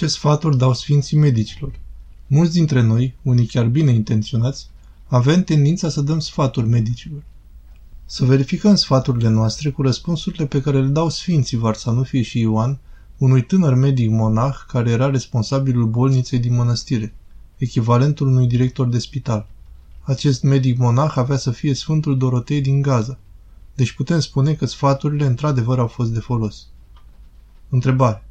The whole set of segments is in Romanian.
Ce sfaturi dau sfinții medicilor? Mulți dintre noi, unii chiar bine intenționați, avem tendința să dăm sfaturi medicilor. Să verificăm sfaturile noastre cu răspunsurile pe care le dau sfinții Varsanufie și Ioan, unui tânăr medic monah care era responsabilul bolniței din mănăstire, echivalentul unui director de spital. Acest medic monah avea să fie Sfântul Dorotei din Gaza, deci putem spune că sfaturile într-adevăr au fost de folos. Întrebare.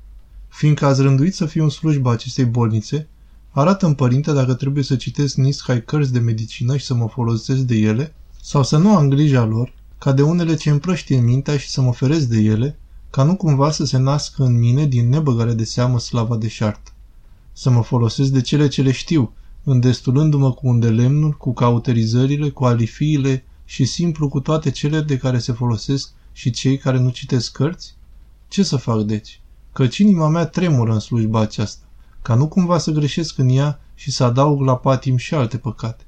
Fiindcă ați rânduit să fiu în slujba acestei bolnițe, arată-mi, părinte, dacă trebuie să citesc niscai cărți de medicină și să mă folosesc de ele, sau să nu am grija lor, ca de unele ce împrăștie mintea și să mă feresc de ele, ca nu cumva să se nască în mine din nebăgare de seamă slava de șartă. Să mă folosesc de cele ce le știu, îndestulându-mă cu undelemnul, cu cauterizările, cu alifiile și simplu cu toate cele de care se folosesc și cei care nu citesc cărți? Ce să fac deci? Căci inima mea tremură în slujba aceasta, ca nu cumva să greșesc în ea și să adaug la patim și alte păcate.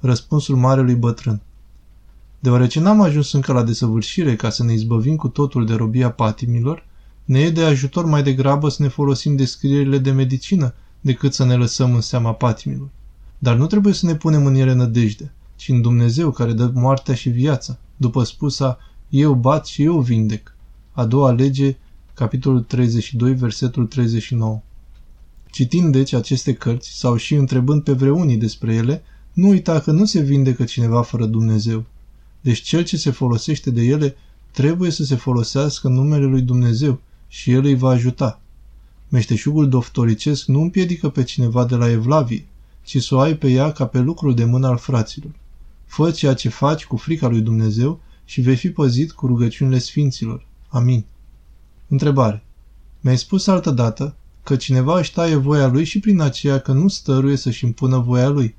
Răspunsul marelui bătrân. Deoarece n-am ajuns încă la desăvârșire ca să ne izbăvim cu totul de robia patimilor, ne e de ajutor mai degrabă să ne folosim descrierile de medicină decât să ne lăsăm în seama patimilor. Dar nu trebuie să ne punem în ele nădejde, ci în Dumnezeu care dă moartea și viața, după spusa eu bat și eu vindec. A doua lege, capitolul 32, versetul 39. Citind deci aceste cărți sau și întrebând pe vreunii despre ele, nu uita că nu se vindecă cineva fără Dumnezeu. Deci cel ce se folosește de ele trebuie să se folosească în numele lui Dumnezeu și el îi va ajuta. Meșteșugul doftoricesc nu împiedică pe cineva de la evlavie, ci să o ai pe ea ca pe lucrul de mână al fraților. Fă ceea ce faci cu frica lui Dumnezeu și vei fi păzit cu rugăciunile sfinților. Amin. Întrebare. Mi-ai spus altă dată că cineva își taie voia lui și prin aceea că nu stăruie să-și impună voia lui.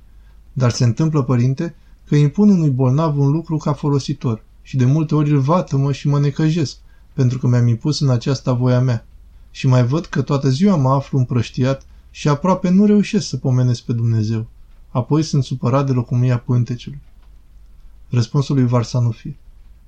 Dar se întâmplă, părinte, că impun unui bolnav un lucru ca folositor și de multe ori îl vatămă și mă necăjesc, pentru că mi-am impus în aceasta voia mea. Și mai văd că toată ziua mă aflu împrăștiat și aproape nu reușesc să pomenesc pe Dumnezeu. Apoi sunt supărat de locumia pântecelui. Răspunsul lui Varsanufie.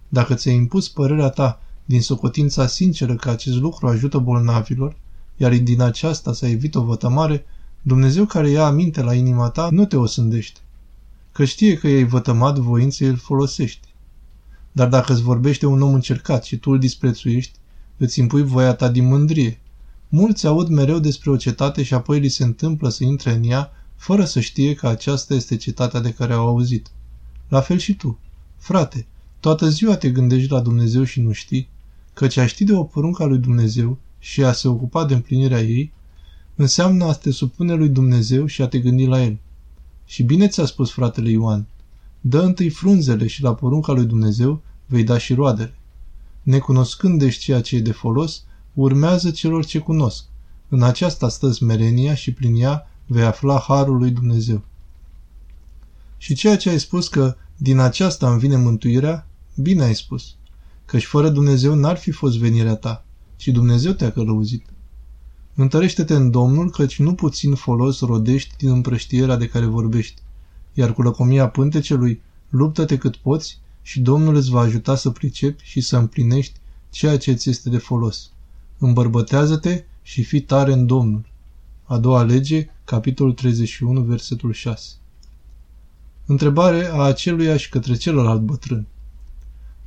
Dacă ți-ai impus părerea ta din socotința sinceră că acest lucru ajută bolnavilor, iar din aceasta să evit o vătămare, Dumnezeu care ia aminte la inima ta nu te osândește, că știe că ai vătămat voință îl folosești. Dar dacă îți vorbește un om încercat și tu îl disprețuiești, îți impui voia ta din mândrie. Mulți aud mereu despre o cetate și apoi li se întâmplă să intre în ea fără să știe că aceasta este cetatea de care au auzit. La fel și tu. Frate, toată ziua te gândești la Dumnezeu și nu știi, căci a ști de o poruncă a lui Dumnezeu și a se ocupa de împlinirea ei, înseamnă a te supune lui Dumnezeu și a te gândi la El. Și bine ți-a spus fratele Ioan, dă întâi frunzele și la porunca lui Dumnezeu vei da și roadele. Necunoscând deci ceea ce e de folos, urmează celor ce cunosc. În aceasta stă smerenia și prin ea vei afla harul lui Dumnezeu. Și ceea ce ai spus că din aceasta îmi vine mântuirea, bine ai spus, căci fără Dumnezeu n-ar fi fost venirea ta, ci Dumnezeu te-a călăuzit. Întărește-te în Domnul, căci nu puțin folos rodești din împrăștierea de care vorbești, iar cu lăcomia pântecelui luptă-te cât poți și Domnul îți va ajuta să pricepi și să împlinești ceea ce ți este de folos. Îmbărbătează-te și fii tare în Domnul. A doua lege, capitolul 31, versetul 6. Întrebare a aceluiași către celălalt bătrân.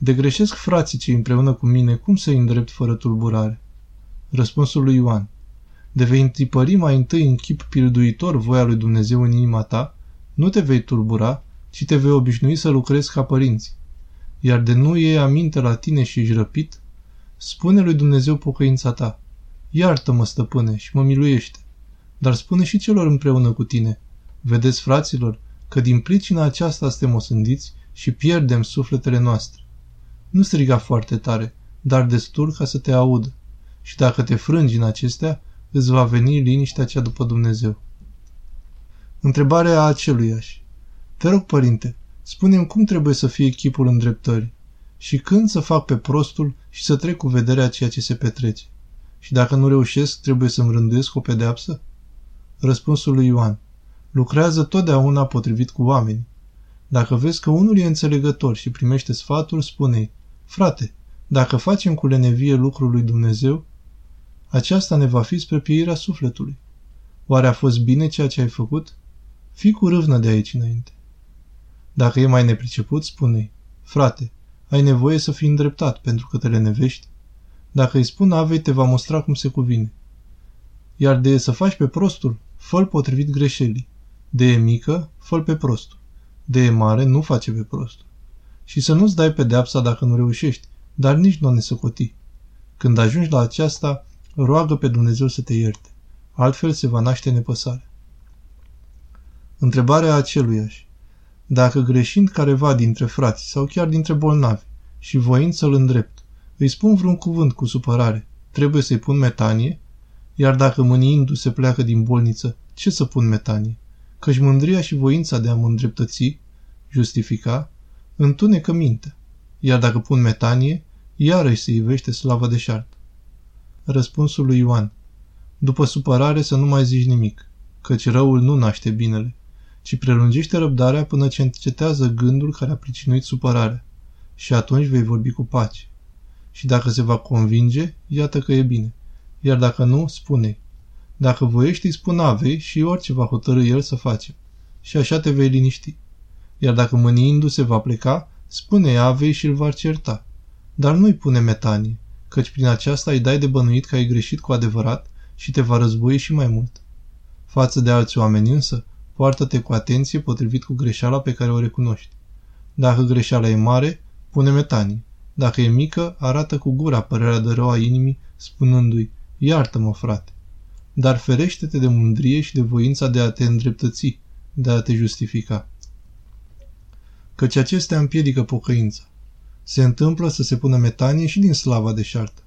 De greșesc frații cei împreună cu mine, cum să-i îndrept fără tulburare? Răspunsul lui Ioan. De vei întipări mai întâi în chip pilduitor voia lui Dumnezeu în inima ta, nu te vei tulbura, ci te vei obișnui să lucrezi ca părinți. Iar de nu iei aminte la tine și ești răpit, spune lui Dumnezeu pocăința ta. Iartă-mă, stăpâne, și mă miluiește. Dar spune și celor împreună cu tine. Vedeți, fraților, că din pricina aceasta suntem osândiți și pierdem sufletele noastre. Nu striga foarte tare, dar destul ca să te audă. Și dacă te frângi în acestea, îți va veni liniștea cea după Dumnezeu. Întrebarea a aceluiași. Te rog, părinte, spune cum trebuie să fie chipul îndreptării și când să fac pe prostul și să trec cu vederea ceea ce se petrece. Și dacă nu reușesc, trebuie să-mi rânduiesc o pedeapsă? Răspunsul lui Ioan. Lucrează totdeauna potrivit cu oamenii. Dacă vezi că unul e înțelegător și primește sfatul, spune-i, frate, dacă facem cu lenevie lucrul lui Dumnezeu, aceasta ne va fi spre pieirea sufletului. Oare a fost bine ceea ce ai făcut? Fii cu râvnă de aici înainte. Dacă e mai nepriceput, spune frate, ai nevoie să fii îndreptat pentru că te lenevești. Dacă îi spun avei, te va mostra cum se cuvine. Iar de să faci pe prostul, fă potrivit greșelii. De e mică, fă pe prostul. De e mare, nu face pe prostul. Și să nu-ți dai pedeapsa dacă nu reușești, dar nici nu o nesăcoti. Când ajungi la aceasta, roagă pe Dumnezeu să te ierte. Altfel se va naște nepăsare. Întrebarea aceluiași. Dacă greșind careva dintre frați sau chiar dintre bolnavi și voind să-l îndrept, îi spun vreun cuvânt cu supărare, trebuie să-i pun metanie? Iar dacă mâniindu-se pleacă din bolniță, ce să pun metanie? Căci mândria și voința de a mă îndreptăți, justifica, întunecă minte. Iar dacă pun metanie, iarăși se ivește slava de șart. Răspunsul lui Ioan. După supărare să nu mai zici nimic, căci răul nu naște binele, ci prelungește răbdarea până ce încetează gândul care a pricinuit supărarea. Și atunci vei vorbi cu pace. Și dacă se va convinge, iată că e bine. Iar dacă nu, spune Dacă voiești, îi spun avei și orice va hotărâ el să facem. Și așa te vei liniști. Iar dacă mâniindu-se va pleca, spune avei și îl va certa. Dar nu-i pune metanie, căci prin aceasta îi dai de bănuit că ai greșit cu adevărat și te va război și mai mult. Față de alți oameni însă, poartă-te cu atenție potrivit cu greșeala pe care o recunoști. Dacă greșeala e mare, pune metanie. Dacă e mică, arată cu gura părerea de rău a inimii, spunându-i, iartă-mă, frate. Dar ferește-te de mândrie și de voința de a te îndreptăți, de a te justifica. Căci acestea împiedică pocăința. Se întâmplă să se pună metanie și din slava de șartă.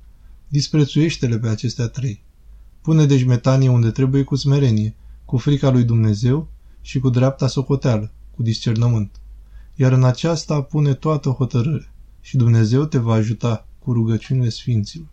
Disprețuiește-le pe acestea trei. Pune deci metanie unde trebuie cu smerenie, cu frica lui Dumnezeu și cu dreapta socoteală, cu discernământ. Iar în aceasta pune toată hotărâre și Dumnezeu te va ajuta cu rugăciunile sfinților.